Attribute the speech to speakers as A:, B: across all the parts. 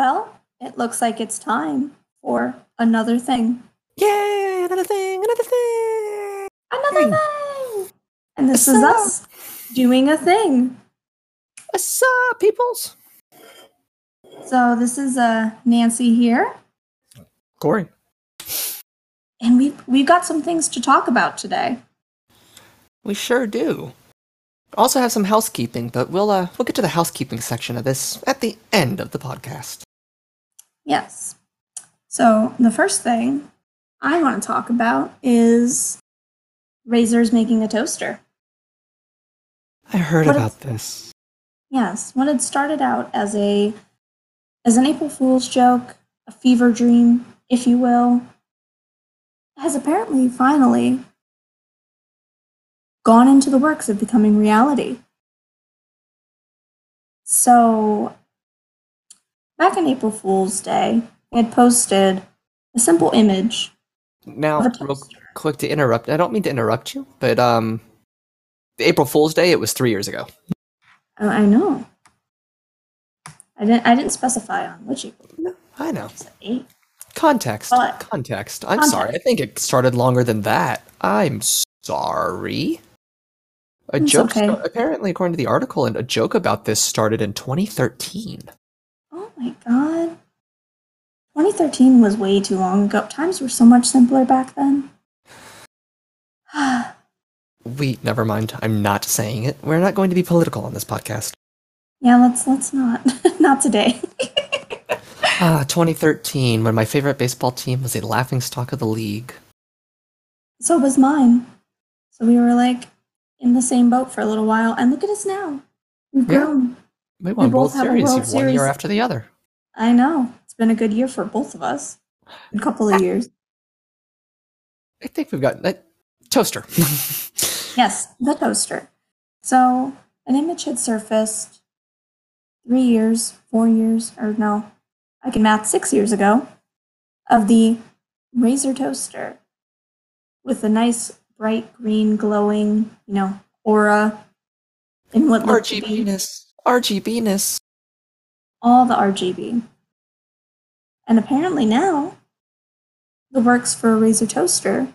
A: Well, it looks like it's time for another thing.
B: Yay! Another thing, another thing.
A: Another
B: Thing.
A: thing! And this is us doing a thing.
B: What's up, peoples?
A: So this is uh, Nancy here,
B: Corey.
A: and we've, we've got some things to talk about today.
B: We sure do. Also have some housekeeping, but we'll uh we'll get to the housekeeping section of this at the end of the podcast.
A: Yes. So the first thing I want to talk about is Razer's making a toaster.
B: I heard
A: What
B: about
A: if-
B: this.
A: Yes, what had started out as a as an April Fool's joke, a fever dream, if you will, has apparently finally gone into the works of becoming reality. So, back on April Fool's Day, I had posted a simple image
B: Now, real quick to interrupt. I don't mean to interrupt you, but um, the April Fool's Day it was three years ago.
A: Oh, I know. I didn't. I didn't specify on which April.
B: No, I know.
A: Eight?
B: Context. Context. I'm
A: Context.
B: sorry. I think it started longer than that. I'm sorry. A
A: It's
B: joke.
A: okay.
B: apparently, according to the article, and a joke about this started in 2013.
A: My god. 2013 was way too long ago. Times were so much simpler back then.
B: We never mind. I'm not saying it. We're not going to be political on this podcast.
A: yeah, let's let's not. not today.
B: Ah, 2013, when my favorite baseball team was a laughing stock of the league.
A: so was mine. So we were like in the same boat for a little while, and look at us now. We've grown.
B: We won
A: both
B: World
A: have a
B: Series
A: World
B: one year
A: Series.
B: after the other.
A: I know. It's been a good year for both of us. A couple of years.
B: I think we've got that toaster.
A: Yes, the toaster. So an image had surfaced three years, four years, or no, I can math six years ago, of the Razer toaster with a nice bright green glowing, you know, aura in what looked to be
B: RGBness. RGBness.
A: all the RGB. And apparently now, the works for a Razer toaster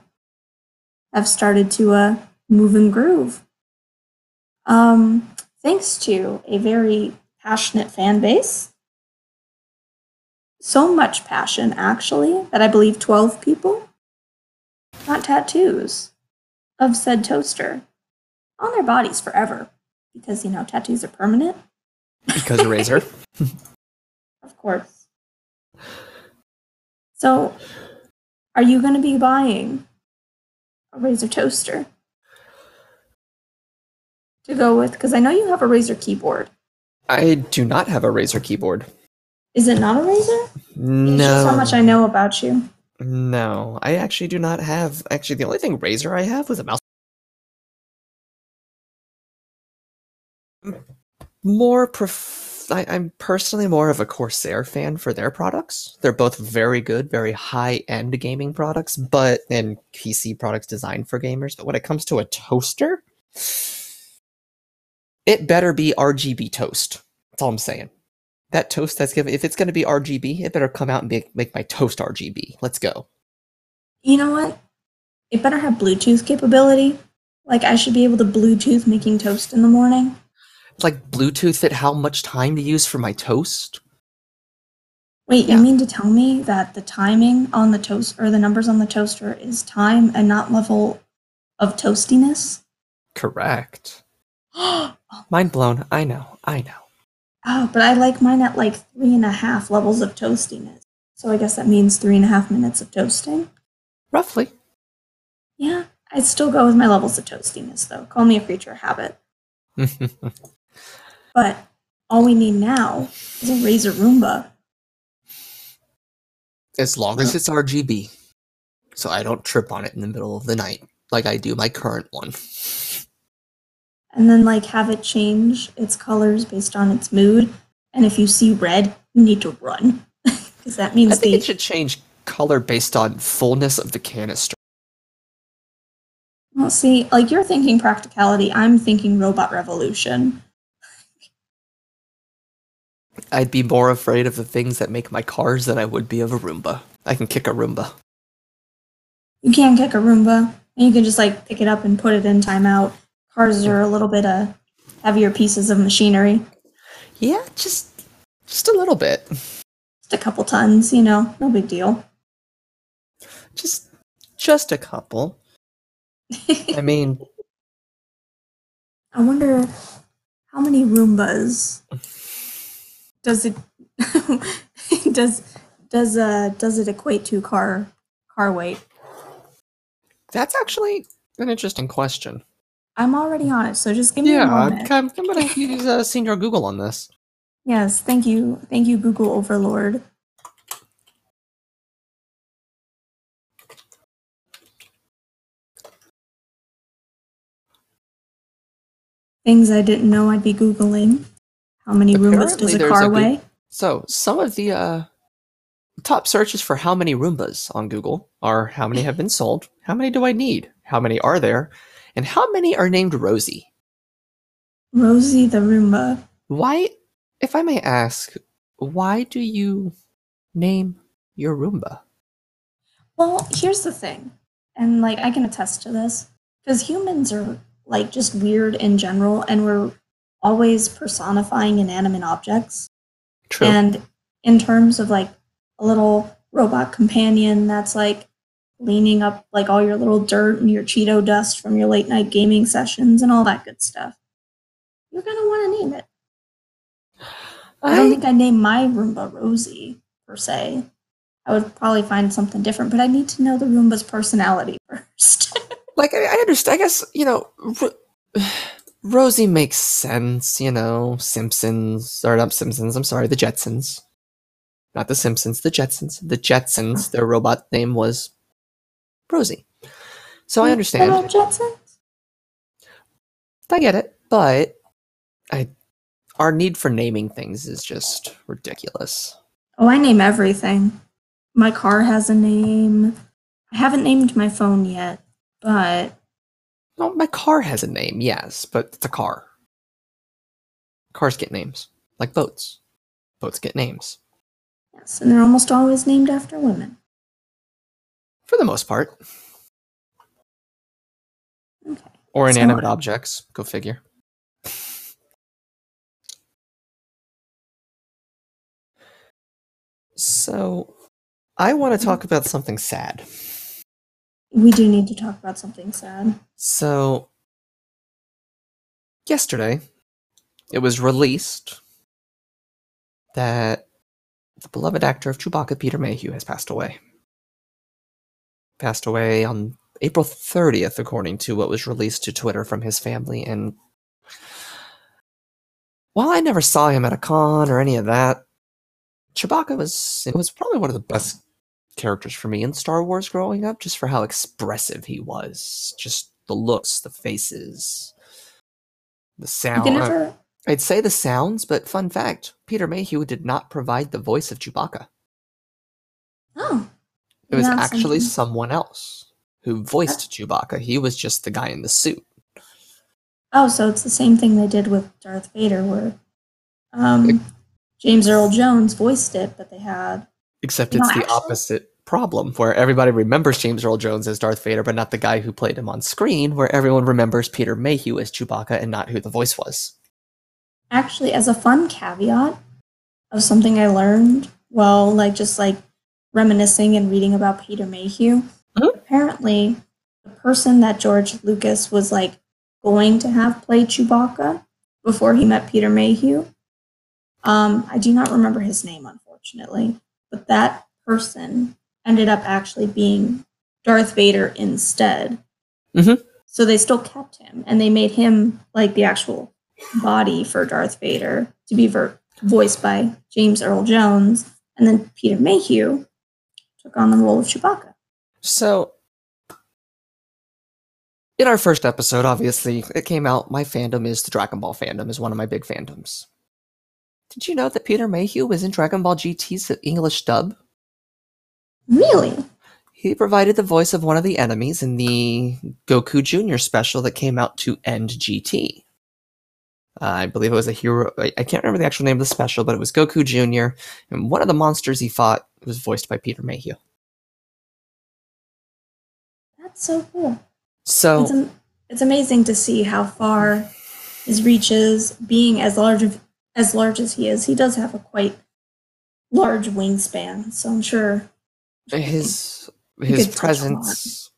A: have started to uh, move and groove. Um, thanks to a very passionate fan base. So much passion, actually, that I believe 12 people got tattoos of said toaster on their bodies forever. Because, you know, tattoos are permanent.
B: Because of Razer.
A: Of course. So, are you going to be buying a Razer toaster to go with? Because I know you have a Razer keyboard.
B: I do not have a Razer keyboard.
A: Is it not a Razer? It's
B: No.
A: just how much I know about you.
B: No, I actually do not have. Actually, the only thing Razer I have was a mouse. More I, I'm personally more of a Corsair fan for their products. They're both very good, very high-end gaming products, but and PC products designed for gamers. But when it comes to a toaster, it better be RGB toast. That's all I'm saying. That toast that's given, if it's going to be RGB, it better come out and make, make my toast RGB. Let's go.
A: You know what? It better have Bluetooth capability. Like, I should be able to Bluetooth making toast in the morning.
B: It's like Bluetooth it how much time to use for my toast.
A: Wait,
B: Yeah.
A: you mean to tell me that the timing on the toast or the numbers on the toaster is time and not level of toastiness?
B: Correct.
A: oh,
B: Mind blown. I know. I know.
A: Oh, but I like mine at like three and a half levels of toastiness. So I guess that means three and a half minutes of toasting.
B: Roughly.
A: Yeah, I'd still go with my levels of toastiness though. Call me a creature habit. But all we need now is a Razer Roomba.
B: as long as it's RGB. So I don't trip on it in the middle of the night like I do my current one.
A: And then like have it change its colors based on its mood. And if you see red, you need to run. Because that
B: I
A: means
B: think
A: the
B: it should change color based on fullness of the canister.
A: well see, like you're thinking practicality, I'm thinking robot revolution.
B: I'd be more afraid of the things that make my cars than I would be of a Roomba. I can kick a Roomba.
A: You can kick a Roomba, and you can just like pick it up and put it in timeout. Cars are a little bit uh, heavier pieces of machinery,
B: Yeah, just just a little bit.
A: just a couple tons, you know, no big deal.
B: Just just a couple. I mean,
A: I wonder how many Roombas does it does does uh does it equate to car car weight?
B: that's actually an interesting question.
A: I'm already on it, so just give me a
B: Yeah,
A: moment.
B: I'm, I'm gonna use uh, senior Google on this.
A: Yes, thank you, thank you, Google Overlord. Things I didn't know I'd be googling. How many Roombas does a car
B: a
A: weigh?
B: So some of the uh, top searches for how many Roombas on Google are how many have been sold, how many do I need, how many are there, and how many are named Rosie.
A: Rosie the Roomba.
B: Why, if I may ask, why do you name your Roomba?
A: Well, here's the thing, and like I can attest to this, because humans are like just weird in general, and we're always personifying inanimate objects.
B: True.
A: And in terms of like a little robot companion that's like cleaning up like all your little dirt and your Cheeto dust from your late night gaming sessions and all that good stuff, you're gonna want to name it. I don't think I'd name my Roomba Rosie per se. I would probably find something different, but I need to know the Roomba's personality first.
B: like I, I understand. I guess you know, Rosie makes sense. You know, Simpsons or not Simpsons. I'm sorry, the Jetsons, not the Simpsons. The Jetsons. The Jetsons. Their robot name was Rosie. So I understand.
A: Little Jetsons?
B: I get it, but I our need for naming things is just ridiculous.
A: Oh, I name everything. My car has a name. I haven't named my phone yet, but
B: No, my car has a name, yes, but it's a car. Cars get names, like boats. Boats get names,
A: yes, and they're almost always named after women.
B: for the most part,
A: Okay.
B: or
A: So-
B: inanimate objects. Go figure. So, I want to talk about something sad.
A: We do need to talk about something sad.
B: So, yesterday, it was released that the beloved actor of Chewbacca, Peter Mayhew, has passed away. Passed away on April 30th, according to what was released to Twitter from his family. And while I never saw him at a con or any of that, Chewbacca was it was probably one of the best characters for me in Star Wars growing up, just for how expressive he was. Just the looks, the faces, the sound.
A: never.
B: I'd say the sounds, but fun fact Peter Mayhew did not provide the voice of Chewbacca.
A: Oh,
B: It was actually
A: something.
B: someone else who voiced Chewbacca. He was just the guy in the suit.
A: oh, so it's the same thing they did with Darth Vader, where um, James Earl Jones voiced it, but they had
B: Except it's the
A: actually-
B: opposite problem, where everybody remembers James Earl Jones as Darth Vader, but not the guy who played him on screen, where everyone remembers Peter Mayhew as Chewbacca and not who the voice was.
A: actually as a fun caveat of something I learned while like just like reminiscing and reading about Peter Mayhew.
B: Mhm.
A: Apparently, the person that George Lucas was like going to have play Chewbacca before he met Peter Mayhew. Um, I do not remember his name, unfortunately, but that person ended up actually being Darth Vader instead.
B: Mhm.
A: So they still kept him, and they made him like the actual body for Darth Vader to be ver- voiced by James Earl Jones, and then Peter Mayhew took on the role of Chewbacca.
B: So, in our first episode, obviously, it came out. My fandom is the Dragon Ball fandom, is one of my big fandoms. Did you know that Peter Mayhew was in Dragon Ball GT's English dub?
A: Really?
B: He provided the voice of one of the enemies in the Goku Jr. special that came out to end GT. Uh, I believe it was a hero. I, I can't remember the actual name of the special, but it was Goku Jr. And one of the monsters he fought was voiced by Peter Mayhew.
A: That's so cool.
B: So
A: It's, am- it's amazing to see how far his reaches, being as large of, as large as he is. He does have a quite large wingspan, so I'm sure
B: his his
A: could touch on
B: presence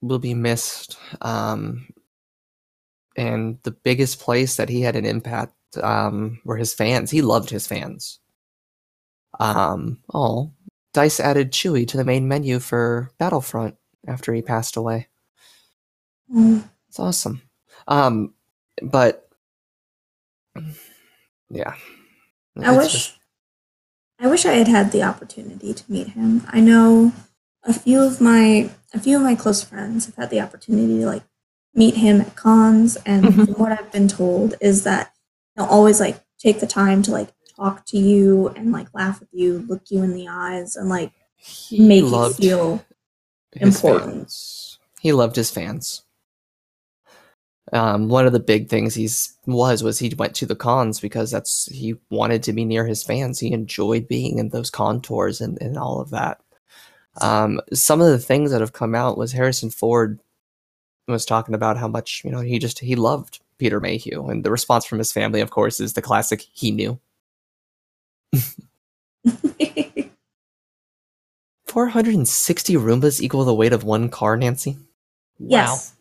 B: will be missed. Um, and the biggest place that he had an impact um, were his fans. He loved his fans. Um, oh, Dice added Chewie to the main menu for Battlefront after he passed away.
A: Mm,
B: It's awesome. Um, but yeah,
A: I wish
B: just-
A: I wish I had had the opportunity to meet him. I know a few of my a few of my close friends have had the opportunity to like meet him at cons and
B: Mhm.
A: from what I've been told is that he'll always like take the time to like talk to you and like laugh with you, look you in the eyes and like
B: he
A: make you feel important.
B: fans. He loved his fans. Um, one of the big things he's was was he went to the cons because that's he wanted to be near his fans. He enjoyed being in those contours and, and all of that. Um, some of the things that have come out was Harrison Ford was talking about how much you know he just he loved Peter Mayhew, and the response from his family, of course, is the classic "he knew." 460 Roombas equal the weight of one car, Nancy.
A: yes.
B: Wow,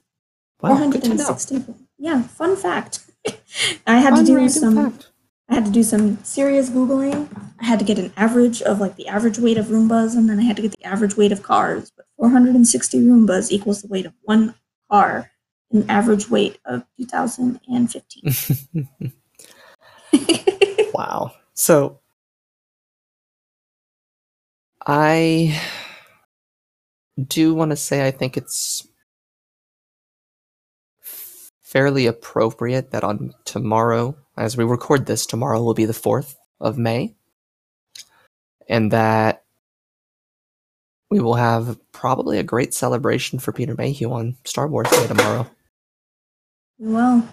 B: wow good to know.
A: 460. Yeah, fun fact. I had to do some
B: fact.
A: I had to do some serious Googling. I had to get an average of like the average weight of Roombas, and then I had to get the average weight of cars. But 460 Roombas equals the weight of one car, an average weight of 2015.
B: wow. So I do want to say I think it's fairly appropriate that on tomorrow, as we record this, tomorrow will be the 4th of May, and that we will have probably a great celebration for Peter Mayhew on Star Wars Day tomorrow.
A: well,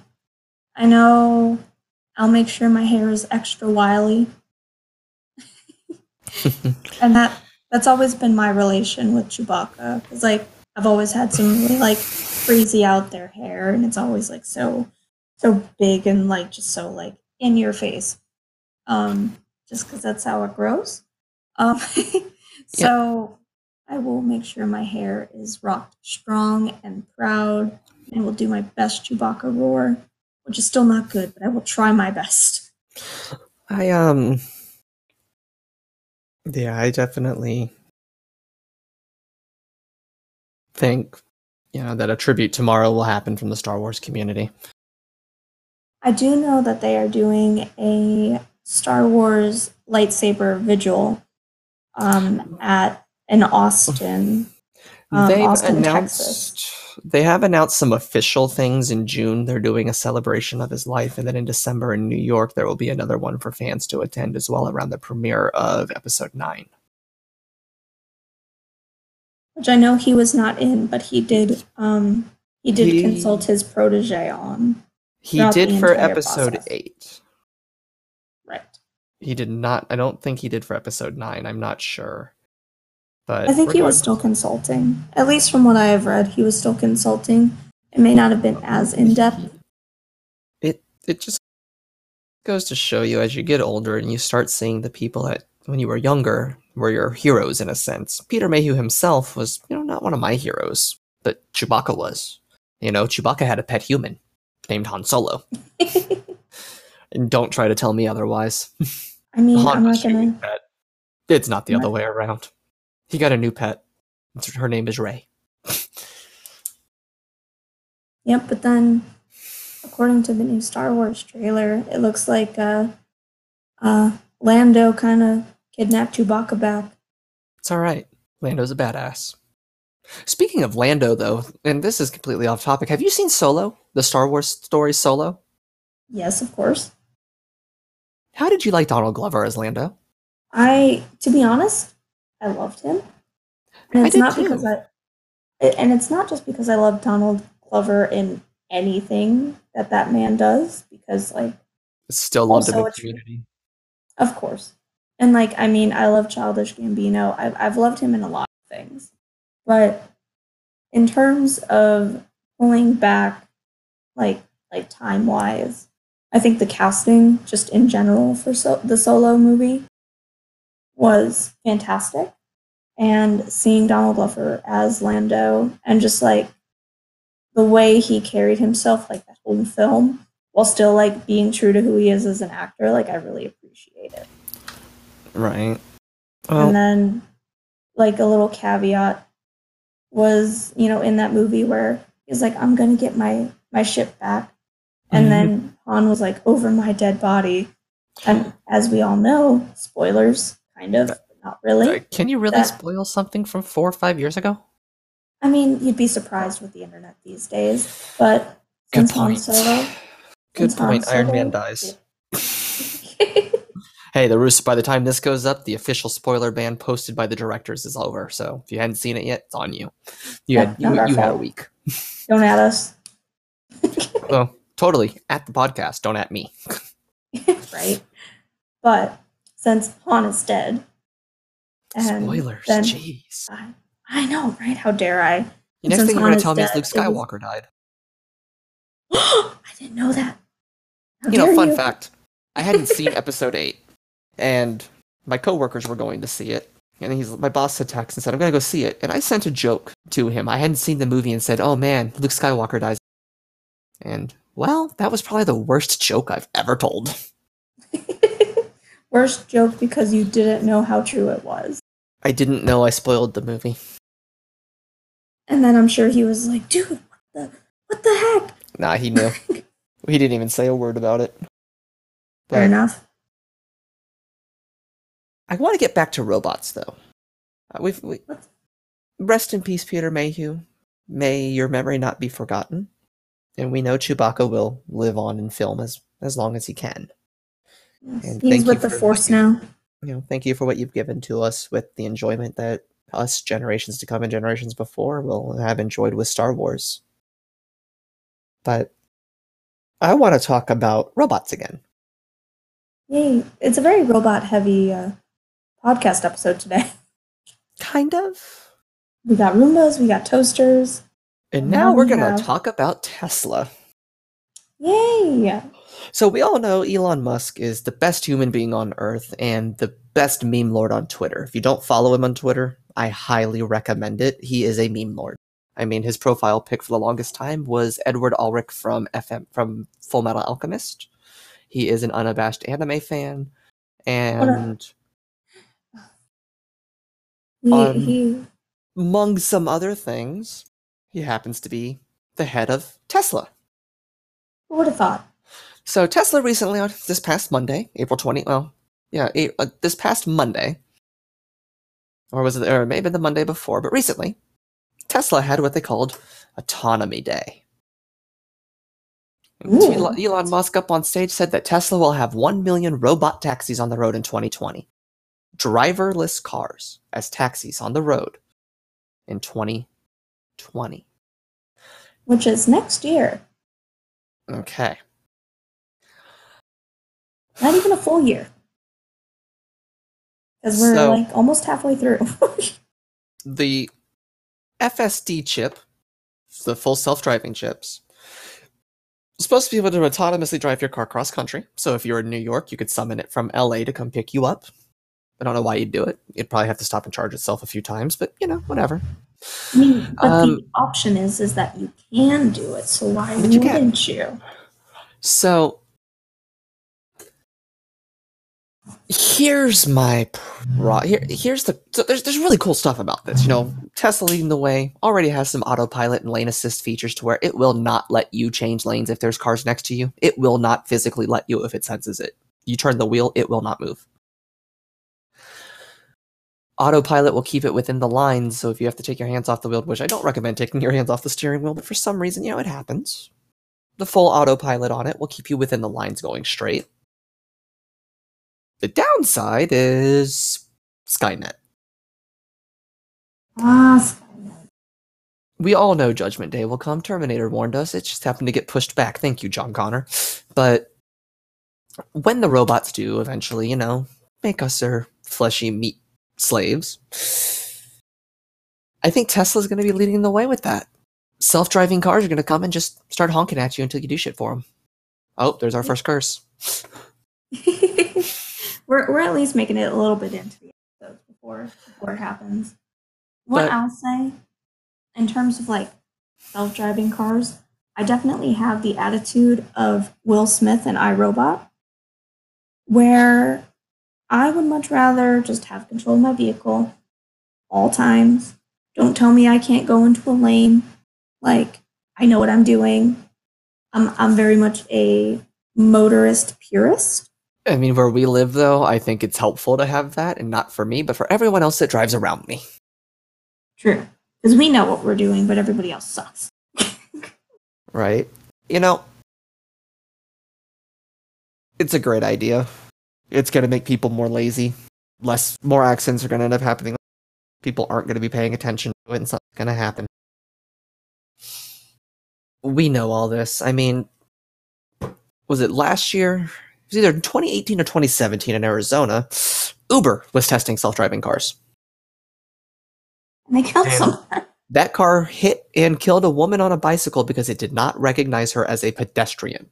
A: I know I'll make sure my hair is extra wily, and that that's always been my relation with Chewbacca. Because like I've always had some really like crazy out there hair, and it's always like so so big and like just so like in your face. Um, just because that's how it grows. Um, so I will make sure my hair is rocked strong and proud, and will do my best Chewbacca roar, which is still not good, but I will try my best.
B: I um yeah, I definitely think you know that a tribute tomorrow will happen from the Star Wars community.
A: I do know that they are doing a Star Wars lightsaber vigil um, at in Austin. Um,
B: They've
A: Austin,
B: announced
A: Texas.
B: they have announced some official things in June. They're doing a celebration of his life, and then in December in New York there will be another one for fans to attend as well around the premiere of Episode Nine.
A: Which I know he was not in, but he did. Um, he did
B: He-
A: consult his protege on.
B: He did for Episode
A: process.
B: Eight.
A: Right.
B: He did not. I don't think he did for Episode Nine. I'm not sure, but
A: I think he was still consulting. At least from what I have read, he was still consulting. It may not have been as in depth.
B: it it just goes to show you as you get older and you start seeing the people that when you were younger were your heroes in a sense. Peter Mayhew himself was, you know, not one of my heroes, but Chewbacca was. You know, Chewbacca had a pet human named Han Solo. and don't try to tell me otherwise.
A: I mean,
B: Han
A: I'm not gonna.
B: Pet. It's not the
A: I'm
B: other
A: not-
B: way around. He got a new pet. Her name is Rey.
A: Yep, but then, according to the new Star Wars trailer, it looks like uh, uh, Lando kind of kidnapped Chewbacca back.
B: It's all right. Lando's a badass. Speaking of Lando, though, and this is completely off topic, have you seen Solo, the Star Wars story Solo?
A: Yes, of course.
B: How did you like Donald Glover as Lando?
A: I, to be honest, I loved him, and
B: I
A: it's
B: did
A: not
B: too.
A: because I, and it's not just because I love Donald Glover in anything that that man does because like
B: Still love him
A: Also,
B: in
A: it's-
B: community.
A: Of course. And like, I mean, I love Childish Gambino. I've, I've loved him in a lot of things. But in terms of pulling back, like, like time wise, I think the casting, just in general, for so- the solo movie was fantastic. And seeing Donald Glover as Lando and just like the way he carried himself, like that whole film, while still like being true to who he is as an actor, like I really appreciate it.
B: Right. Well,
A: and then like a little caveat was you know in that movie where he's like i'm gonna get my my ship back and
B: Mhm.
A: then han was like over my dead body and as we all know spoilers kind of but not really
B: can you really
A: that-
B: spoil something from four or five years ago?
A: i mean you'd be surprised with the internet these days but
B: Good point.
A: solo
B: Good point. Iron Man
A: Solo-
B: dies. Hey, the rooster. By the time this goes up, the official spoiler ban posted by the directors is over. So if you hadn't seen it yet, it's on you. You
A: Yeah,
B: had you, you had a week.
A: don't add us
B: Oh, totally. At the podcast, don't at me.
A: right but since han is dead and
B: Spoilers.
A: then
B: Jeez.
A: I, I know, right? How dare I?
B: The next thing you're gonna tell me is Luke
A: it was-
B: Skywalker died.
A: I didn't know that. How
B: you know, fun
A: you?
B: fact. I hadn't seen episode eight, and my coworkers were going to see it. And he's my boss had texted and said, "I'm gonna go see it." And I sent a joke to him. I hadn't seen the movie and said, "Oh man, Luke Skywalker dies." And well, that was probably the worst joke I've ever told.
A: Worst joke because you didn't know how true it was.
B: I didn't know I spoiled the movie.
A: And then I'm sure he was like, dude, what the, what the heck?
B: Nah, he knew. he didn't even say a word about it.
A: Fair enough.
B: I want to get back to robots, though. Uh, we've we, rest in peace, Peter Mayhew. May your memory not be forgotten. And we know Chewbacca will live on in film as as long as he can.
A: Yes, He's
B: thank you
A: with the
B: for
A: Force now.
B: You know, thank you for what you've given to us with the enjoyment that us generations to come and generations before will have enjoyed with Star Wars. But I want to talk about robots again.
A: Yay. It's a very robot heavy uh, podcast episode today.
B: Kind of.
A: We got Roombas, we got toasters.
B: And
A: Now
B: we're
A: we
B: going to talk about Tesla.
A: Yay!
B: So we all know Elon Musk is the best human being on earth and the best meme lord on Twitter. If you don't follow him on Twitter, I highly recommend it. He is a meme lord. I mean, his profile pic for the longest time was Edward Elric from FM from Full Metal Alchemist. He is an unabashed anime fan, and
A: He,
B: Um,
A: he
B: among some other things, he happens to be the head of Tesla.
A: who would have thought?
B: So Tesla recently, on this past Monday, April 20, well, yeah, a, uh, this past Monday, or was it, or it may have been the Monday before, but recently, Tesla had what they called Autonomy Day.
A: Ooh.
B: Elon Elon Musk up on stage said that Tesla will have 1 million robot taxis on the road in 2020. Driverless cars as taxis on the road in 2020.
A: Which is next year.
B: Okay.
A: Not even a full year. Because we're
B: So-
A: like almost halfway through.
B: the FSD chip, the full self-driving chips, supposed to be able to autonomously drive your car cross country. So if you're in New York, you could summon it from LA to come pick you up. I don't know why you'd do it. You'd probably have to stop and charge itself a few times, but you know, whatever.
A: I mean, but
B: Um,
A: the option is is that you can do it. So why
B: But you
A: wouldn't you?
B: So here's my pro- here, here's the so there's there's really cool stuff about this. You know, Tesla leading the way already has some autopilot and lane assist features to where it will not let you change lanes if there's cars next to you. It will not physically let you if it senses it. You turn the wheel, it will not move. Autopilot will keep it within the lines, so if you have to take your hands off the wheel, which I don't recommend taking your hands off the steering wheel, but for some reason, you know, it happens the full autopilot on it will keep you within the lines going straight. The downside is Skynet.
A: Ah, Skynet.
B: we all know Judgment Day will come. Terminator warned us. It just happened to get pushed back. Thank you, John Connor. But when the robots do eventually, you know, make us their fleshy meat slaves, I think Tesla's going to be leading the way with that. Self driving cars are going to come and just start honking at you until you do shit for them. Oh, there's our first curse.
A: we're, we're at least making it a little bit into the episodes before, before it happens. What
B: But-
A: I'll say, in terms of like self driving cars, I definitely have the attitude of Will Smith and I, Robot, where I would much rather just have control of my vehicle all times. Don't tell me I can't go into a lane. Like, I know what I'm doing. I'm, I'm very much a motorist purist.
B: I mean, where we live, though, I think it's helpful to have that, and not for me, but for everyone else that drives around me.
A: True. Because we know what we're doing, but everybody else sucks.
B: Right? You know, it's a great idea. It's going to make people more lazy. Less, more accidents are going to end up happening. People aren't going to be paying attention to it, and something's going to happen. We know all this. I mean, was it last year? It was either 2018 or 2017 in Arizona. Uber was testing self-driving cars.
A: They killed
B: Damn.
A: someone.
B: That car hit and killed a woman on a bicycle because it did not recognize her as a pedestrian.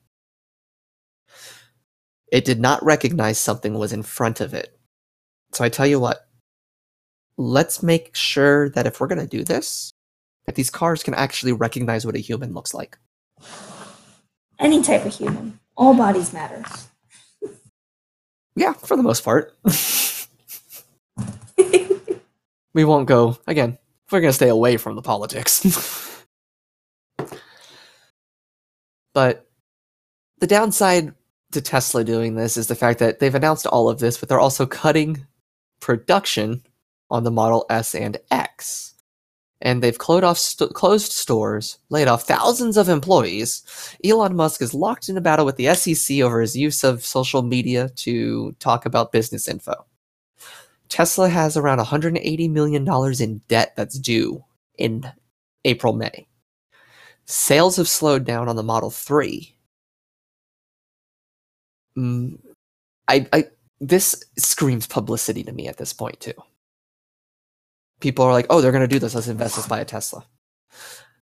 B: It did not recognize something was in front of it. So I tell you what, let's make sure that if we're going to do this, that these cars can actually recognize what a human looks like.
A: Any type of human. All bodies matter.
B: Yeah, for the most part. we won't go, again, we're going to stay away from the politics. but the downside to Tesla doing this is the fact that they've announced all of this, but they're also cutting production on the Model S and X. And they've closed off st- closed stores, laid off thousands of employees. Elon Musk is locked in a battle with the SEC over his use of social media to talk about business info. Tesla has around $180 million in debt that's due in April, May. Sales have slowed down on the Model 3. Mm, I, I, this screams publicity to me at this point, too. People are like, oh, they're going to do this. Let's invest. Let's buy a Tesla.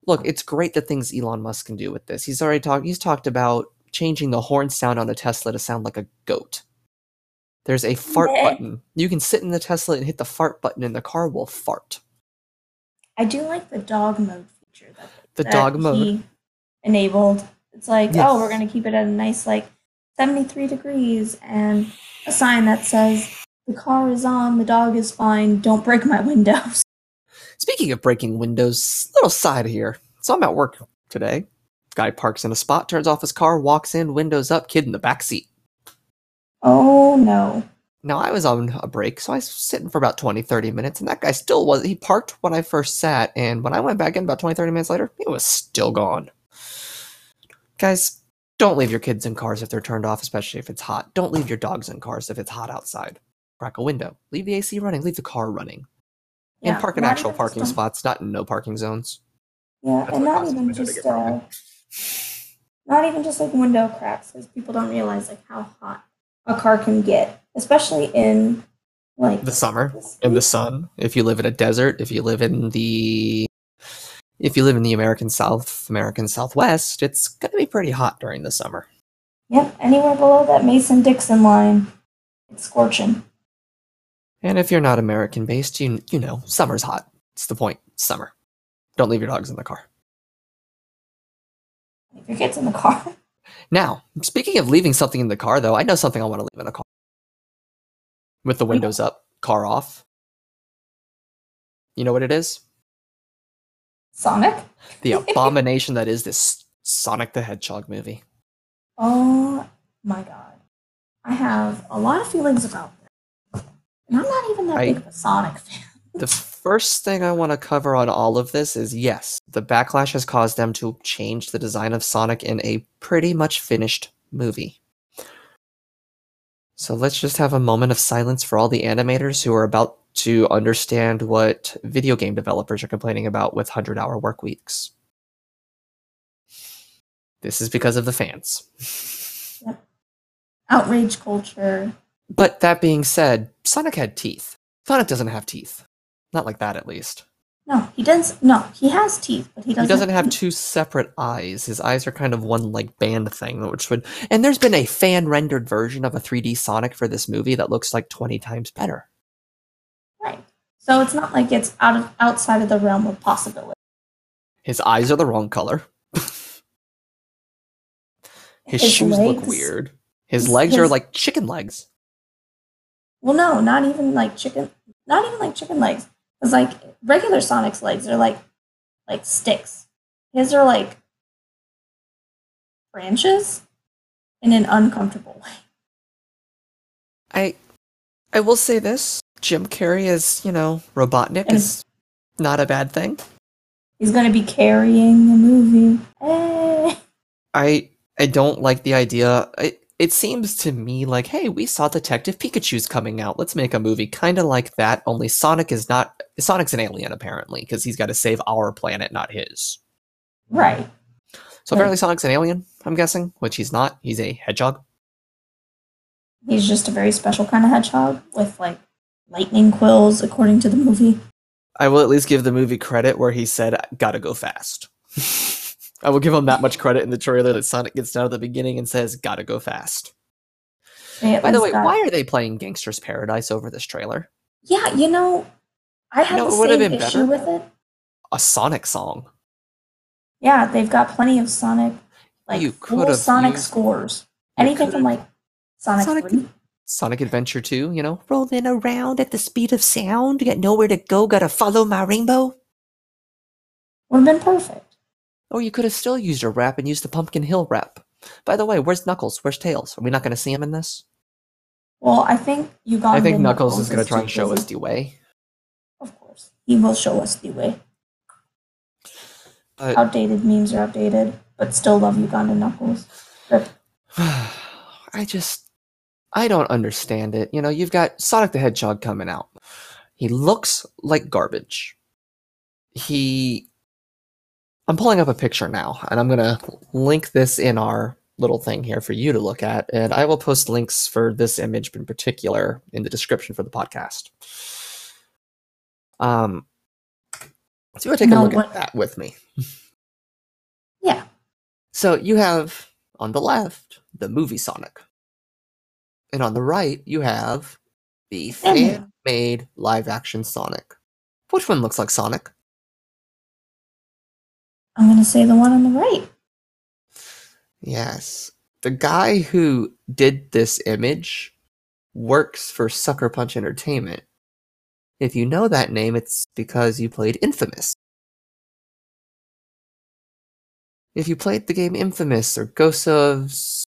B: Look, it's great the things Elon Musk can do with this. He's already talked, he's talked about changing the horn sound on a Tesla to sound like a goat. There's a fart
A: Yeah.
B: button. You can sit in the Tesla and hit the fart button, and the car will fart.
A: I do like the dog mode feature that,
B: The
A: that
B: dog mode.
A: enabled. It's like,
B: Yes.
A: oh, we're going to keep it at a nice, like, 73 degrees and a sign that says, the car is on, the dog is fine, don't break my windows.
B: Speaking of breaking windows, little side here. So I'm at work today. Guy parks in a spot, turns off his car, walks in, windows up, kid in the back seat.
A: Oh, no.
B: Now I was on a break, so I was sitting for about 20, 30 minutes, and that guy still was. He parked when I first sat, and when I went back in about 20, 30 minutes later, he was still gone. Guys, don't leave your kids in cars if they're turned off, especially if it's hot. Don't leave your dogs in cars if it's hot outside. Crack a window. Leave the AC running. Leave the car running. and park in actual parking
A: just
B: spots, not in no parking zones.
A: Yeah,
C: That's
A: and not even just uh, not even just like window cracks, because people don't realize like how hot a car can get, especially in like
B: The summer,
A: this
B: in the sun. If you live in a desert, if you live in the if you live in the American South, American Southwest, it's gonna be pretty hot during the summer.
A: Yep, anywhere below that Mason Dixon line, it's scorching.
B: And if you're not American based, you you know, summer's hot. It's the point. Summer. Don't leave your dogs in the car.
A: If your kid's in the car,
B: Now, speaking of leaving something in the car though, I know something I want to leave in a car. With the windows up, car off. You know what it is?
A: Sonic.
B: The abomination that is this Sonic the Hedgehog movie.
A: Oh my god, I have a lot of feelings about this, and I'm not even that
B: I-
A: big of a Sonic fan.
B: The first thing I want to cover on all of this is yes, the backlash has caused them to change the design of Sonic in a pretty much finished movie. So let's just have a moment of silence for all the animators who are about to understand what video game developers are complaining about with 100 hour work weeks. This is because of the fans. Yep.
A: Outrage culture.
B: But that being said, Sonic had teeth. Sonic doesn't have teeth. Not like that, at least.
A: No, he doesn't. No, he has teeth, but he doesn't.
B: He doesn't have two separate eyes. His eyes are kind of one like band thing, which would. And there's been a fan rendered version of a 3D Sonic for this movie that looks like 20 times better.
A: Right. So it's not like it's out of outside of the realm of possibility.
B: His eyes are the wrong color. His,
A: His
B: shoes look weird. His
A: his-
B: legs are like chicken legs.
A: Well, no, not even like chicken. Not even like chicken legs. Because like regular Sonic's legs are like like sticks. His are like branches in an uncomfortable way.
B: I I will say this. Jim Carrey as, you know, Robotnik
A: And-
B: is not a bad thing.
A: He's gonna be carrying the movie. Eh.
B: I I don't like the idea. It, it seems to me like, hey, we saw Detective Pikachu's coming out. Let's make a movie kind of like that. Only Sonic is not. Sonic's an alien apparently because he's got to save our planet, not his.
A: Right.
B: So
A: Right.
B: apparently Sonic's an alien. I'm guessing, which he's not. He's a hedgehog.
A: He's just a very special kind of hedgehog with like lightning quills, according to the movie.
B: I will at least give the movie credit where he said, "Gotta go fast." I will give him that much credit in the trailer that Sonic gets down at the beginning and says, "Gotta go fast." By the way,
A: got-
B: why are they playing Gangsta's Paradise over this trailer?
A: Yeah, you know, I had
B: know,
A: the same
B: been
A: issue
B: better.
A: with it.
B: A Sonic song.
A: Yeah, they've got plenty of Sonic, like
B: You
A: full Sonic
B: used-
A: scores. Anything from like Sonic,
B: Sonic-
A: 3.
B: Sonic Adventure 2, you know, rolling around at the speed of sound, got nowhere to go, gotta follow my rainbow.
A: Would have been perfect.
B: Or you could have still used your rap and used the Pumpkin Hill rap. By the way, where's Knuckles? Where's Tails? Are we not going to see him in this?
A: Well, I think Uganda
B: I think Knuckles is going to try and show us the way.
A: Of course, he will show us the way.
B: But
A: Outdated memes are outdated, but still love Uganda Knuckles. Rip.
B: I just, I don't understand it. You know, you've got Sonic the Hedgehog coming out. He looks like garbage. He, I'm pulling up a picture now, and I'm gonna link this in our little thing here for you to look at, and I will post links for this image in particular in the description for the podcast. Um, so you want to take
A: No,
B: a look
A: what-
B: at that with me.
A: Yeah.
B: So you have on the left the movie Sonic, and on the right you have the fan-made live-action Sonic. Which one looks like Sonic?
A: I'm gonna say the one on the right.
B: Yes, the guy who did this image works for Sucker Punch Entertainment. If you know that name, it's because you played Infamous. If you played the game Infamous or Ghost of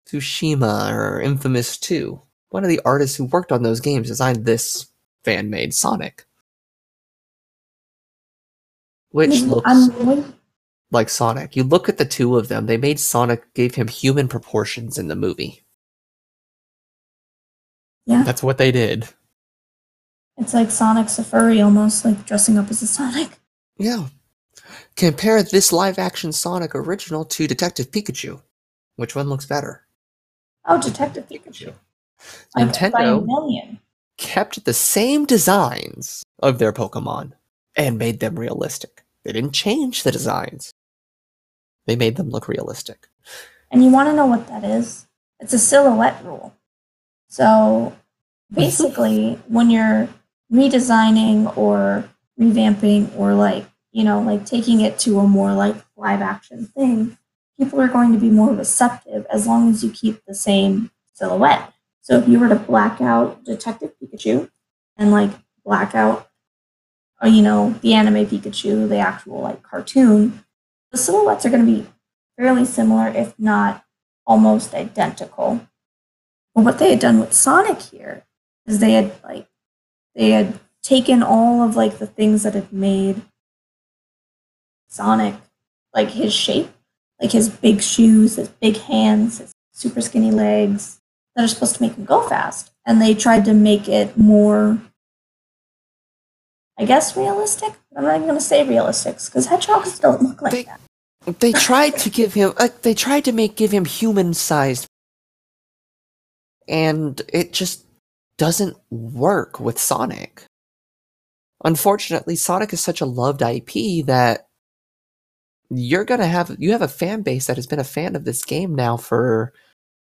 B: Tsushima or Infamous 2, one of the artists who worked on those games designed this fan made Sonic. Which looks
A: I'm
B: like Sonic. You look at the two of them, they made Sonic, gave him human proportions in the movie.
A: Yeah.
B: That's what they did.
A: It's like Sonic's a furry, almost like dressing up as a Sonic.
B: Yeah. Compare this live action Sonic original to Detective Pikachu. Which one looks better?
A: Oh, Detective Pikachu. Like, by a
B: Nintendo
A: million.
B: kept the same designs of their Pokemon and made them realistic. They didn't change the designs. They made them look realistic.
A: And you want to know what that is? It's a silhouette rule. So basically, when you're redesigning or revamping or like, you know, like taking it to a more like live action thing, people are going to be more receptive as long as you keep the same silhouette. So if you were to black out Detective Pikachu and like black out, uh, you know, the anime Pikachu, the actual like cartoon, the silhouettes are going to be fairly similar, if not almost identical. But what they had done with Sonic here is they had like they had taken all of like the things that had made Sonic like his shape, like his big shoes, his big hands, his super skinny legs that are supposed to make him go fast, and they tried to make it more I guess realistic. I'm not even gonna say realistic because hedgehogs don't look like
B: They-
A: that.
B: They tried to give him like they tried to make give him human sized and it just doesn't work with Sonic. Unfortunately, Sonic is such a loved IP that you're going to have you have a fan base that has been a fan of this game now for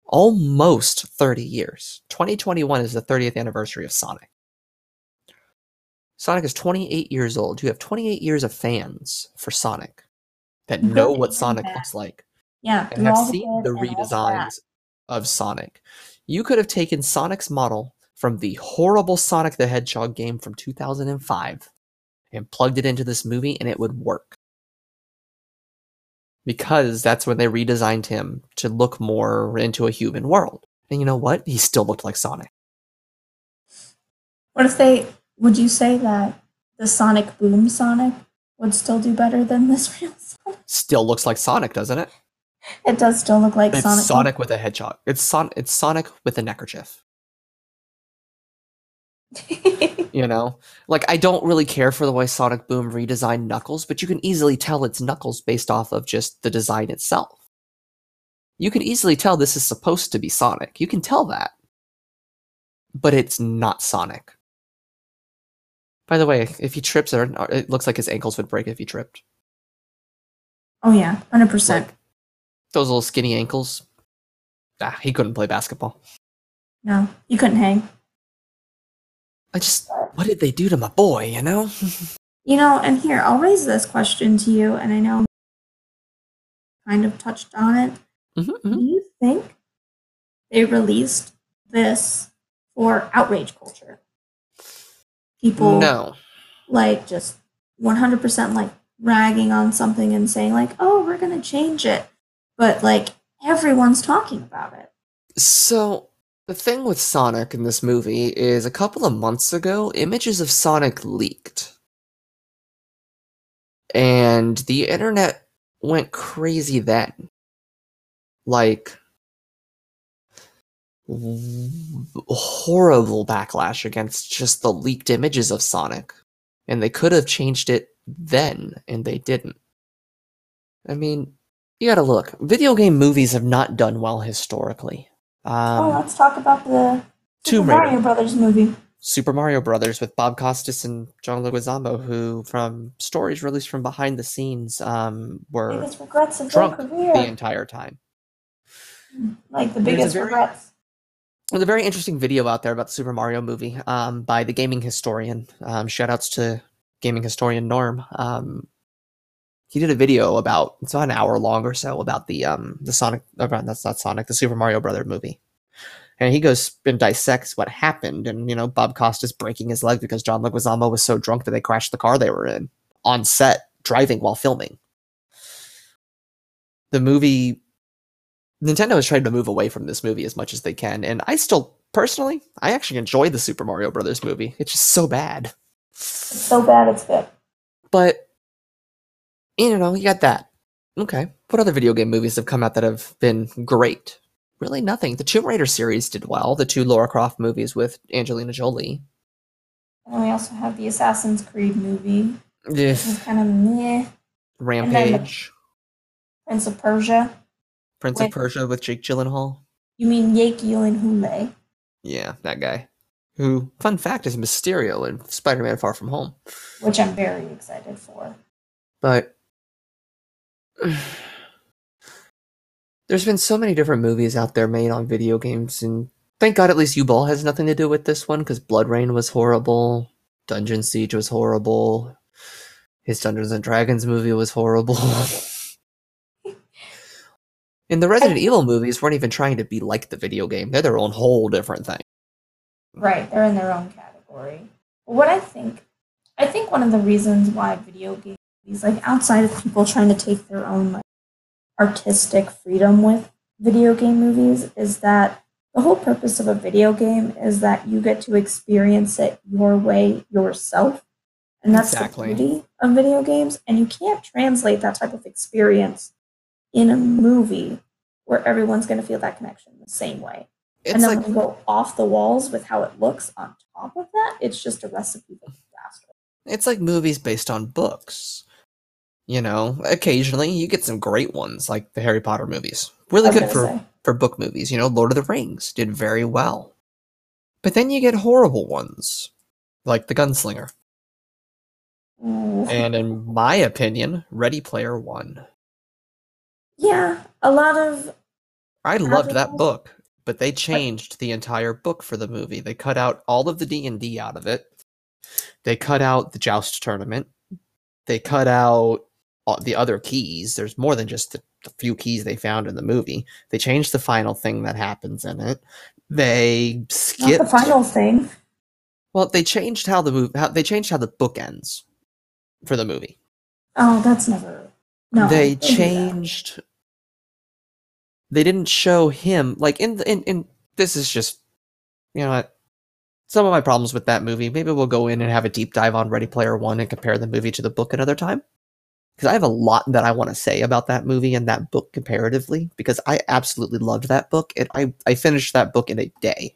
B: almost 30 years. 2021 is the 30th anniversary of Sonic. Sonic is 28 years old. You have 28 years of fans for Sonic that know what Sonic
A: that.
B: looks like
A: Yeah,
B: and have seen the
A: good and all the bad.
B: redesigns of Sonic. You could have taken Sonic's model from the horrible Sonic the Hedgehog game from 2005 and plugged it into this movie and it would work. Because that's when they redesigned him to look more into a human world. And you know what? He still looked like Sonic.
A: What if they? Would you say that the Sonic Boom Sonic would still do better than this real Sonic?
B: Still looks like Sonic, doesn't it?
A: It does still look like
B: It's
A: Sonic.
B: Sonic, with a hedgehog. It's Son- it's Sonic with a neckerchief. You know, like I don't really care for the way Sonic Boom redesigned Knuckles, but you can easily tell it's Knuckles based off of just the design itself. You can easily tell this is supposed to be Sonic. You can tell that. But it's not Sonic. By the way, if he trips, or it looks like his ankles would break if he tripped.
A: oh yeah, hundred percent.
B: Those little skinny ankles. Ah, he couldn't play basketball.
A: No, you couldn't hang.
B: I just, what did they do to my boy, you know?
A: You know, and here I'll raise this question to you, and I know kind of touched on it.
B: Mhm,
A: Do
B: mhm.
A: you think they released this for outrage culture? People
B: No.
A: like just 100% like ragging on something and saying like, "Oh, we're going to change it." But like everyone's talking about it.
B: So, the thing with Sonic in this movie is a couple of months ago, images of Sonic leaked. And the internet went crazy then. Like, horrible backlash against just the leaked images of Sonic. And they could have changed it then, and they didn't. I mean, you gotta look. Video game movies have not done well historically. Um,
A: oh, let's talk about the Super
B: Tomb Raider.
A: Mario Brothers movie.
B: Super Mario Brothers with Bob Costas and John Leguizamo, who, from stories released from behind the scenes, um, were
A: regrets of
B: drunk
A: their career.
B: the entire time.
A: like the
B: There's a
A: biggest
B: very-
A: regrets.
B: There's a very interesting video out there about the Super Mario movie um, by the gaming historian. Um, shout outs to gaming historian Norm. Um, he did a video about it's about an hour long or so about the um the Sonic about that's not Sonic the Super Mario Brother movie, and he goes and dissects what happened. And you know Bob Costas breaking his leg because John Leguizamo was so drunk that they crashed the car they were in on set driving while filming. The movie Nintendo has tried to move away from this movie as much as they can, and I still personally, I actually enjoy the Super Mario Brothers movie. It's just so bad.
A: It's so bad it's good.
B: But you know, you got that. Okay. What other video game movies have come out that have been great? Really nothing. The Tomb Raider series did well. The two Lara Croft movies with Angelina Jolie.
A: And we also have the Assassin's Creed movie. Is kind of meh.
B: Rampage.
A: Prince of Persia.
B: Prince of Persia with Jake Gyllenhaal.
A: You mean Jake Gyllenhaal?
B: Yeah, that guy. Who, fun fact, is Mysterio in Spider-Man: Far From Home.
A: Which I'm very excited for.
B: But there's been so many different movies out there made on video games, and thank God at least Uwe Boll has nothing to do with this one because BloodRayne was horrible, Dungeon Siege was horrible, his Dungeons and Dragons movie was horrible. and the Resident Evil movies weren't even trying to be like the video game; they're their own whole different thing.
A: Right, they're in their own category. What I think, I think one of the reasons why video games, like outside of people trying to take their own like artistic freedom with video game movies, is that the whole purpose of a video game is that you get to experience it your way yourself, and that's
B: Exactly.
A: the beauty of video games. And you can't translate that type of experience in a movie where everyone's going to feel that connection the same way
B: It's
A: and then
B: like
A: when you go off the walls with how it looks on top of that, it's just a recipe for disaster.
B: It's like movies based on books. You know, occasionally you get some great ones, like the Harry Potter movies. Really good for
A: say.
B: for book movies. You know, Lord of the Rings did very well. But then you get horrible ones, like The Gunslinger. And in my opinion, Ready Player One.
A: Yeah, a lot of
B: I loved that book, but they changed the entire book for the movie. They cut out all of the D&D out of it. They cut out the joust tournament. They cut out all the other keys. There's more than just the, the few keys they found in the movie. They changed the final thing that happens in it. They
A: not the final thing.
B: Well, they changed how the movie how they changed how the book ends for the movie.
A: Oh, that's never. No,
B: they
A: don't do that.
B: changed. They didn't show him like in the- in in this is just you know some of my problems with that movie. Maybe we'll go in and have a deep dive on ready player one and compare the movie to the book another time. Because i have a lot that i want to say about that movie and that book comparatively because i absolutely loved that book and i i finished that book in a day.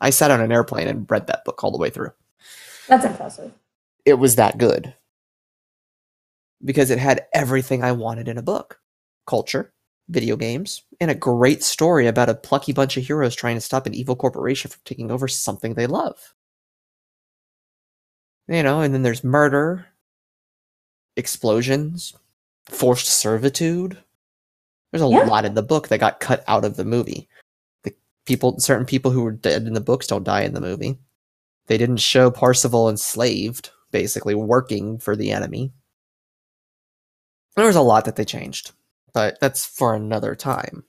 B: I sat on an airplane and read that book all the way through.
A: That's impressive.
B: it was that good because it had everything I wanted in a book culture, video games, and a great story about a plucky bunch of heroes trying to stop an evil corporation from taking over something they love. You know, and then there's murder, explosions, forced servitude. There's a
A: Yeah.
B: lot in the book that got cut out of the movie. The people, certain people who were dead in the books don't die in the movie. They didn't show Parzival enslaved, basically working for the enemy. There was a lot that they changed, but that's for another time.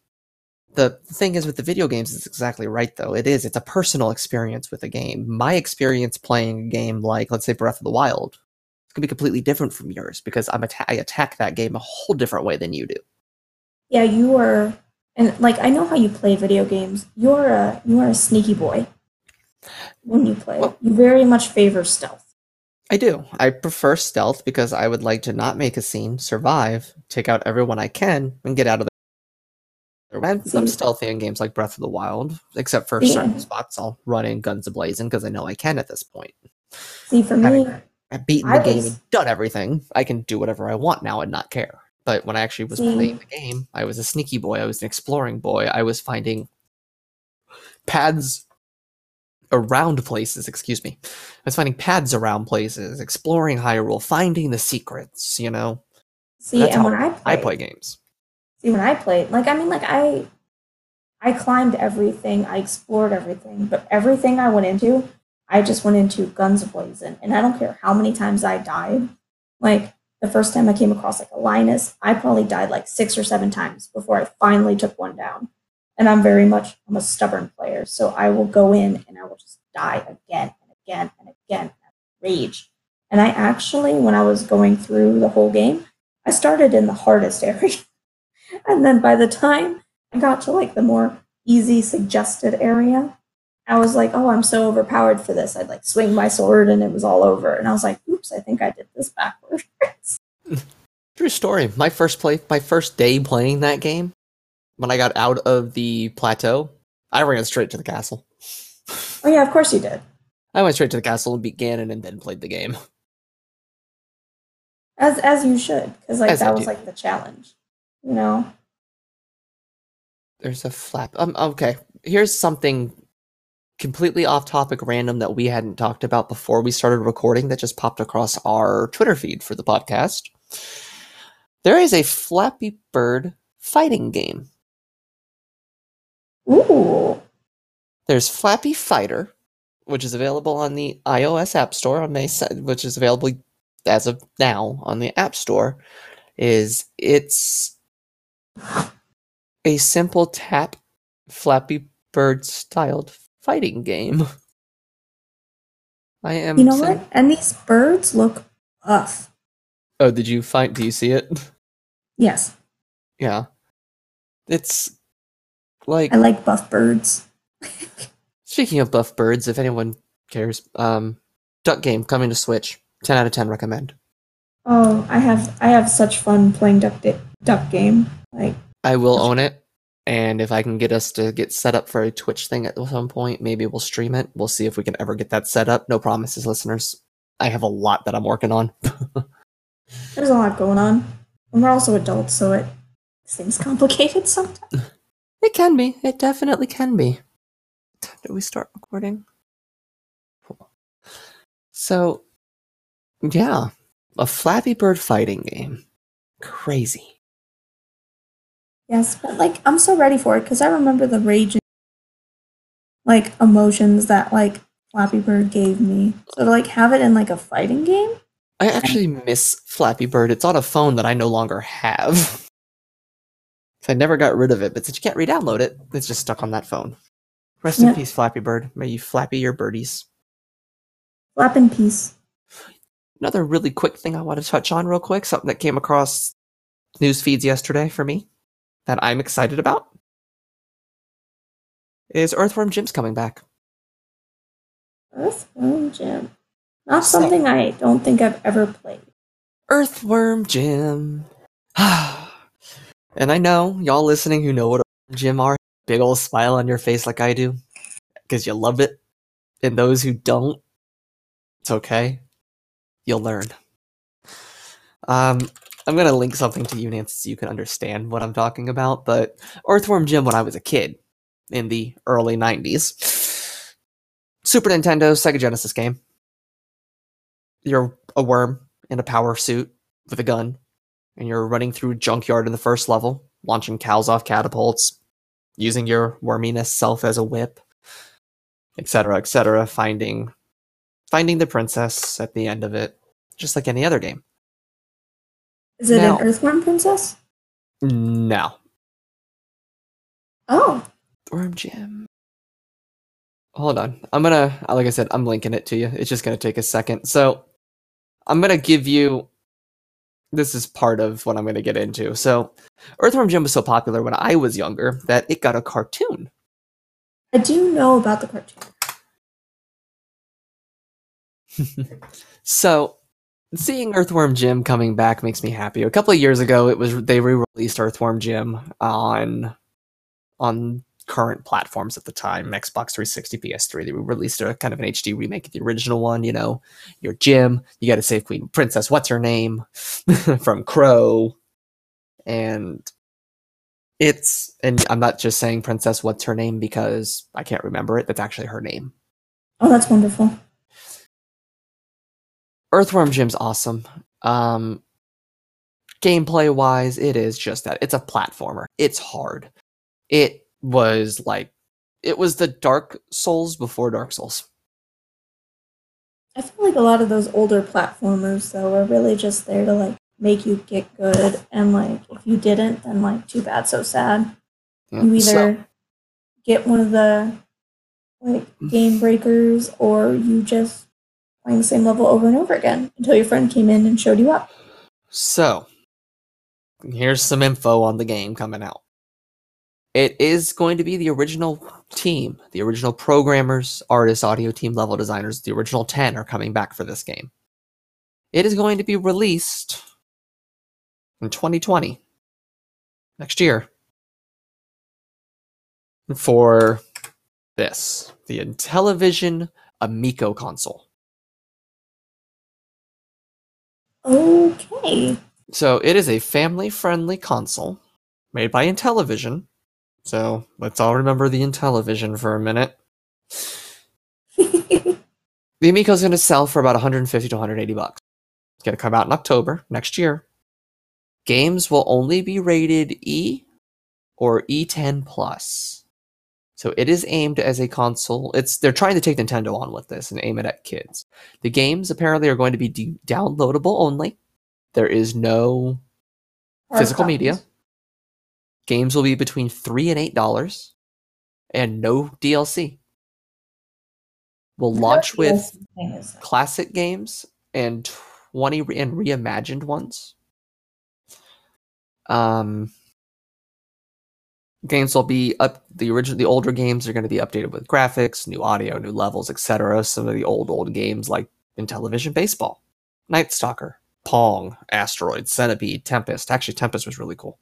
B: The thing is with the video games, it's exactly right though. It is. It's a personal experience with a game. My experience playing a game like, let's say, Breath of the Wild, it's gonna be completely different from yours because I'm atta- I attack that game a whole different way than you do.
A: Yeah, you are, and like I know how you play video games. You're a you are a sneaky boy when you play.
B: Well-
A: you very much favor stealth.
B: I do. I prefer stealth because I would like to not make a scene, survive, take out everyone I can, and get out of there. I'm, mm-hmm.
A: I'm
B: stealthy in games like Breath of the Wild, except for
A: Yeah.
B: certain spots. I'll run in guns ablazing because I know I can at this point.
A: See, for me,
B: I've beaten
A: I
B: the game and done everything. I can do whatever I want now and not care. But when I actually was
A: See-
B: playing the game, I was a sneaky boy. I was an exploring boy. I was finding paths around places. Excuse me. I was finding pads around places, exploring Hyrule, finding the secrets. You know,
A: see,
B: That's
A: and when I play,
B: I play games.
A: see when I played, like I mean, like I, I climbed everything, I explored everything, but everything I went into, I just went into guns blazing, and I don't care how many times I died. Like the first time I came across like a Lynel, I probably died like six or seven times before I finally took one down. And I'm very much I'm a stubborn player, so I will go in and I will just die again and again and again, and rage. And I actually, when I was going through the whole game, I started in the hardest area. and then by the time I got to like the more easy suggested area, I was like, oh, I'm so overpowered for this. I'd like swing my sword and it was all over. And I was like, oops, I think I did this backwards.
B: True story. My first play, my first day playing that game, when I got out of the plateau, I ran straight to the castle.
A: oh yeah, of course you did.
B: I went straight to the castle and beat Ganon and then played the game.
A: As as you should, because like
B: As I
A: that was
B: do.
A: like the challenge. You know?
B: There's a flap. Um, okay. Here's something completely off topic, random that we hadn't talked about before we started recording that just popped across our Twitter feed for the podcast. There is a Flappy Bird fighting game.
A: Ooh.
B: There's Flappy Fighter, which is available on the iOS App Store on May, which is available as of now on the App Store. Is it's a simple tap Flappy Bird styled fighting game. I am.
A: You know
B: sim-
A: what? And these birds look buff.
B: Oh, did you find? Do you see it?
A: Yes.
B: Yeah, it's like
A: I like buff birds.
B: Speaking of buff birds, if anyone cares, um, Duck Game coming to Switch. Ten out of ten recommend.
A: Oh, I have I have such fun playing duck Di- duck game. Like
B: I will own it, and if I can get us to get set up for a Twitch thing at some point, maybe we'll stream it. We'll see if we can ever get that set up. No promises, listeners. I have a lot that I'm working on.
A: There's a lot going on. And we're also adults, so it seems complicated sometimes.
B: It can be. It definitely can be. Did we start recording? Cool. So, yeah, a Flappy Bird fighting game. Crazy.
A: Yes, but like I'm so ready for it because I remember the raging like emotions that like Flappy Bird gave me. So to like have it in like a fighting game,
B: I actually miss Flappy Bird. It's on a phone that I no longer have. I never got rid of it, but since you can't re-download it, it's just stuck on that phone. Rest
A: Yeah.
B: in peace, Flappy Bird. May you flappy your birdies.
A: flap in peace.
B: Another really quick thing I want to touch on real quick, something that came across news feeds yesterday for me that I'm excited about is Earthworm Jim's coming back.
A: Earthworm Jim. Not
B: So-
A: something I don't think I've ever played.
B: Earthworm Jim. and I know y'all listening who know what Jim are, big old smile on your face like I do, because you love it. And those who don't, it's okay. You'll learn. Um, I'm gonna link something to you, Nancy, so you can understand what I'm talking about. But Earthworm Jim, when I was a kid in the early '90s, Super Nintendo, Sega Genesis game. You're a worm in a power suit with a gun, and you're running through junkyard in the first level, launching cows off catapults, using your worminess self as a whip, etc., etc., finding finding the princess at the end of it, just like any other game.
A: Is it
B: Now-
A: an Earthworm Princess?
B: No.
A: Oh,
B: Worm Jim. Hold on. I'm gonna like I said, I'm linking it to you. It's just gonna take a second. So I'm gonna give you this is part of what I'm gonna get into. So Earthworm Jim was so popular when I was younger that it got a cartoon.
A: I do know about the cartoon.
B: so seeing Earthworm Jim coming back makes me happy. A couple of years ago, it was they re-released Earthworm Jim on on current platforms at the time, Xbox 360, PS3. They released a kind of an HD remake of the original one. You know, you're Jim, you got to save Queen Princess. What's her name from Crow, and it's and I'm not just saying Princess. What's her name because I can't remember it. That's actually her name.
A: Oh, that's wonderful.
B: Earthworm Jim's awesome. Um, gameplay wise, it is just that. It's a platformer. It's hard. It was like, it was the Dark Souls before Dark Souls.
A: I feel like a lot of those older platformers though were really just there to like make you get good and like if you didn't then like too bad so sad.
B: Yeah,
A: You
B: so-
A: either get one of the like mm. game breakers or you just playing the same level over and over again until your friend came in and showed you up.
B: So, here's some info on the game coming out. It is going to be the original team, the original programmers, artists, audio team, level designers, the original 10 are coming back for this game. It is going to be released in 2020, next year, for this the Intellivision Amico console.
A: Okay.
B: So it is a family-friendly console made by Intellivision. So let's all remember the Intellivision for a minute. The Amico is going to sell for about 150 to 180 bucks. It's going to come out in October next year. Games will only be rated E or E10 plus. So it is aimed as a console. It's they're trying to take Nintendo on with this and aim it at kids. The games apparently are going to be de- downloadable only. There is no physical media. Games will be between three and eight dollars, and no DLC. We'll launch with
A: DLC
B: classic games and 20 re- and reimagined ones. Um, games will be up. The original, the older games are going to be updated with graphics, new audio, new levels, etc. Some of the old old games like Intellivision baseball, Night Stalker, Pong, Asteroid, Centipede, Tempest. Actually, Tempest was really cool.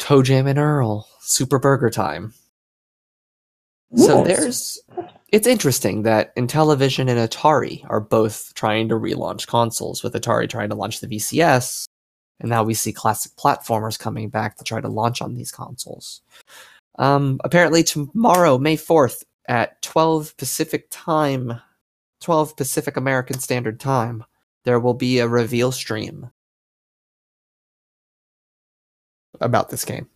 B: ToeJam and Earl, Super Burger Time. So there's it's interesting that Intellivision and Atari are both trying to relaunch consoles, with Atari trying to launch the VCS, and now we see classic platformers coming back to try to launch on these consoles. Um, apparently, tomorrow, May 4th, at 12 Pacific time, 12 Pacific American Standard Time, there will be a reveal stream about this game.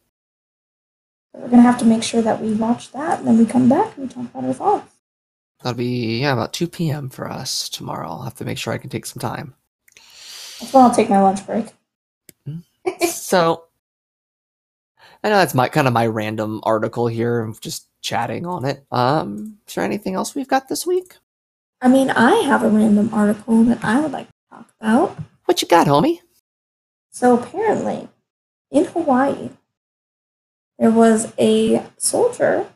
A: We're gonna have to make sure that we watch that, and then we come back and we talk about our thoughts.
B: That'll be yeah about 2 p.m. for us tomorrow. I'll have to make sure I can take some time.
A: That's when I'll take my lunch break.
B: so I know that's my kind of my random article here. I'm just chatting on it. Um, is there anything else we've got this week?
A: I mean, I have a random article that I would like to talk about.
B: What you got, homie?
A: So apparently, in Hawaii, there was a soldier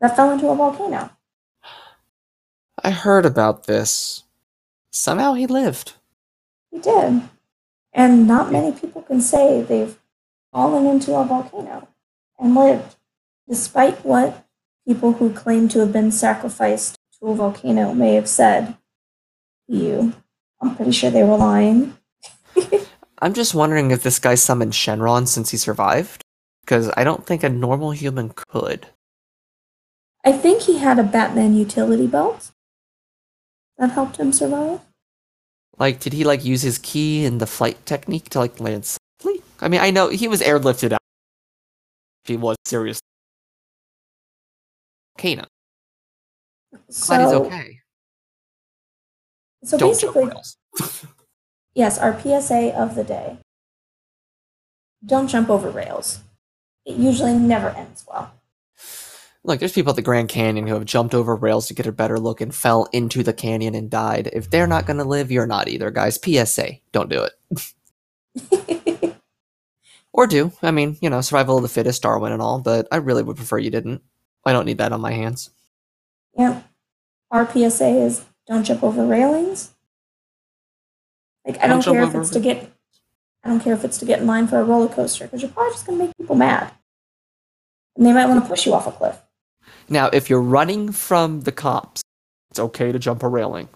A: that fell into a volcano.
B: I heard about this. Somehow he lived.
A: He did. And not many people can say they've fallen into a volcano and lived, despite what people who claim to have been sacrificed to a volcano may have said to you. I'm pretty sure they were lying.
B: I'm just wondering if this guy summoned Shenron since he survived, because I don't think a normal human could.
A: I think he had a Batman utility belt that helped him survive.
B: Like, did he like use his ki and the flight technique to like land safely? I mean, I know he was airlifted out. If he was serious. Kana. Glad he's okay.
A: so
B: Don't
A: basically. yes, our PSA of the day. Don't jump over rails. It usually never ends well.
B: Look, there's people at the Grand Canyon who have jumped over rails to get a better look and fell into the canyon and died. If they're not going to live, you're not either, guys. PSA, don't do it. Or do. I mean, you know, survival of the fittest, Darwin and all, but I really would prefer you didn't. I don't need that on my hands.
A: Yep. Our PSA is don't jump over railings. Like I
B: Don't
A: care if it's to get I don't care if it's to get in line for a roller coaster because you're probably just gonna make people mad. And they might want to push you off a cliff.
B: Now, if you're running from the cops, it's okay to jump a railing.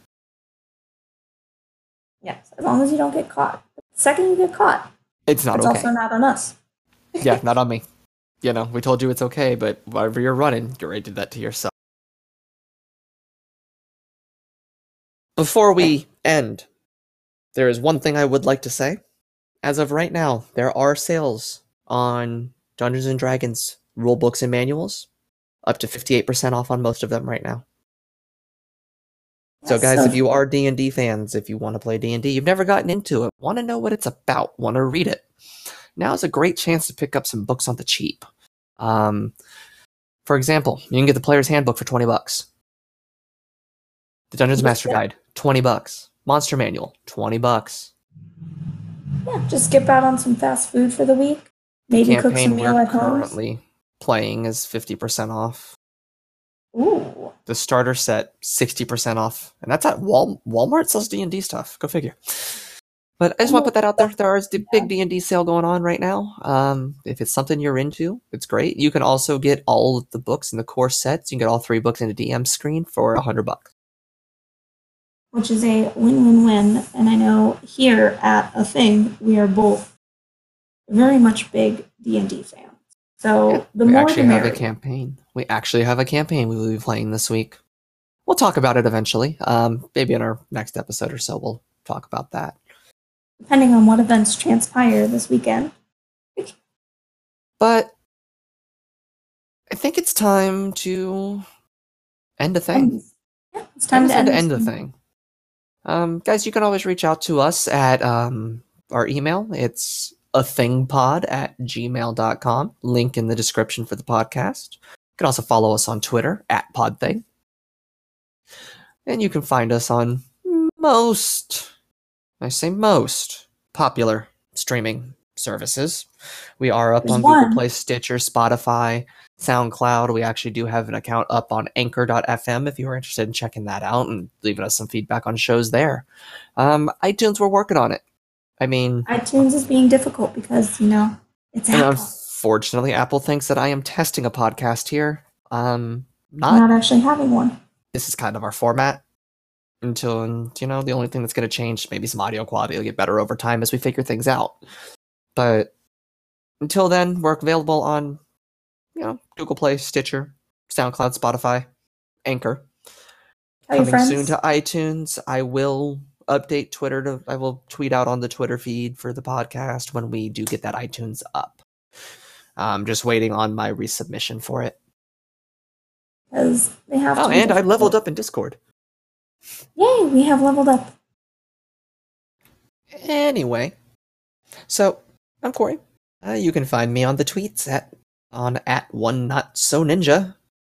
A: Yes, as long as you don't get caught. The second you get caught,
B: It's not
A: it's
B: okay.
A: also not on us.
B: yeah, not on me. You know, we told you it's okay, but wherever you're running, you already did that to yourself. Before we end, there is one thing I would like to say. As of right now, there are sales on Dungeons and Dragons rule books and manuals, up to 58% off on most of them right now. So guys, if you are D&D fans, if you want to play D&D, you've never gotten into it, want to know what it's about, want to read it, now is a great chance to pick up some books on the cheap. Um, for example, you can get the Player's Handbook for 20 bucks. The Dungeons Master Guide, 20 bucks. Monster Manual, 20 bucks.
A: yeah, just skip out on some fast food for the week. Maybe cook some meal at home.
B: currently playing is 50% off.
A: Ooh.
B: The starter set, 60% off. And that's at Wal- Walmart sells D&D stuff. Go figure. But I just want to put that out there. There is the big D&D sale going on right now. Um, if it's something you're into, it's great. You can also get all of the books in the core sets. You can get all three books in a DM screen for 100 bucks.
A: Which is a win-win-win. And I know here at a thing we are both very much big D and D fans. So the
B: we
A: more
B: actually
A: the
B: have a campaign. We actually have a campaign we will be playing this week. We'll talk about it eventually. Um, maybe in our next episode or so, we'll talk about that.
A: depending on what events transpire this weekend.
B: But I think it's time to end a thing.
A: Yeah, it's time
B: Time
A: to end,
B: to end the
A: thing.
B: Um, guys, you can always reach out to us at um, our email. It's a thingpod at gmail.com. Link in the description for the podcast. You can also follow us on Twitter at podthing. And you can find us on most, I say most, popular streaming services. We are up
A: There's
B: on
A: one.
B: Google Play, Stitcher, Spotify, SoundCloud. We actually do have an account up on anchor.fm if you are interested in checking that out and leaving us some feedback on shows there. Um, iTunes, we're working on it. I mean,
A: iTunes is being difficult because you know it's
B: and
A: Apple.
B: unfortunately, Apple thinks that I am testing a podcast here. Um,
A: not
B: not
A: actually having one.
B: this is kind of our format until you know the only thing that's going to change maybe some audio quality will get better over time as we figure things out but until then we're available on you know google play stitcher soundcloud spotify anchor
A: your
B: coming soon to itunes i will update twitter to i will tweet out on the twitter feed for the podcast when we do get that itunes up i'm just waiting on my resubmission for it
A: because they have
B: oh
A: to.
B: and i leveled up in discord
A: Yay! We have leveled up.
B: Anyway, so I'm Corey. Uh, you can find me on the tweets at on at one not so ninja.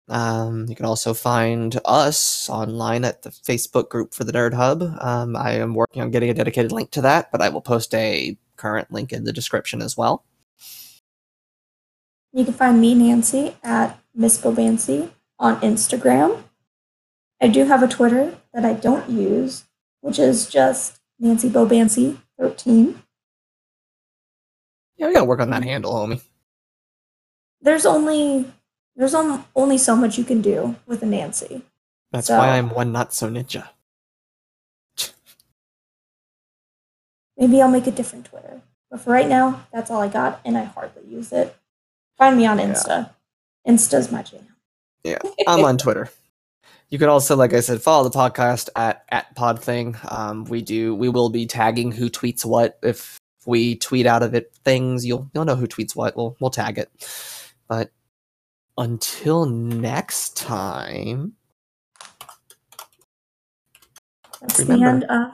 B: Um, you can also find us online at the Facebook group for the Nerd Hub. Um, I am working on getting a dedicated link to that, but I will post a current link in the description as well.
A: You can find me, Nancy, at Miss Bobancy on Instagram. I do have a Twitter that I don't use, which is just Nancy Bobancy 13.
B: Yeah, we gotta work on that handle, homie.
A: There's only there's on, only so much you can do with a Nancy.
B: That's
A: So-
B: why I'm one not so ninja.
A: Maybe I'll make a different Twitter. But for right now, that's all I got, and I hardly use it. Find me on
B: Yeah.
A: Insta. Insta's my jam.
B: Yeah, I'm on Twitter. You can also, like I said, follow the podcast at at Podthing. Um, we do we will be tagging who tweets what. If we tweet out of it things, you'll you'll know who tweets what. We'll we'll tag it. But until next time,
A: That's
B: Remember.
A: the end of.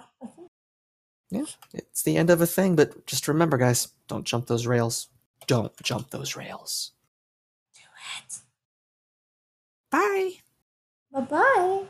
A: Think.
B: it's the end of a thing. But just remember, guys, don't jump those rails. Don't jump those rails.
A: Do it.
B: Bye.
A: Bye bye.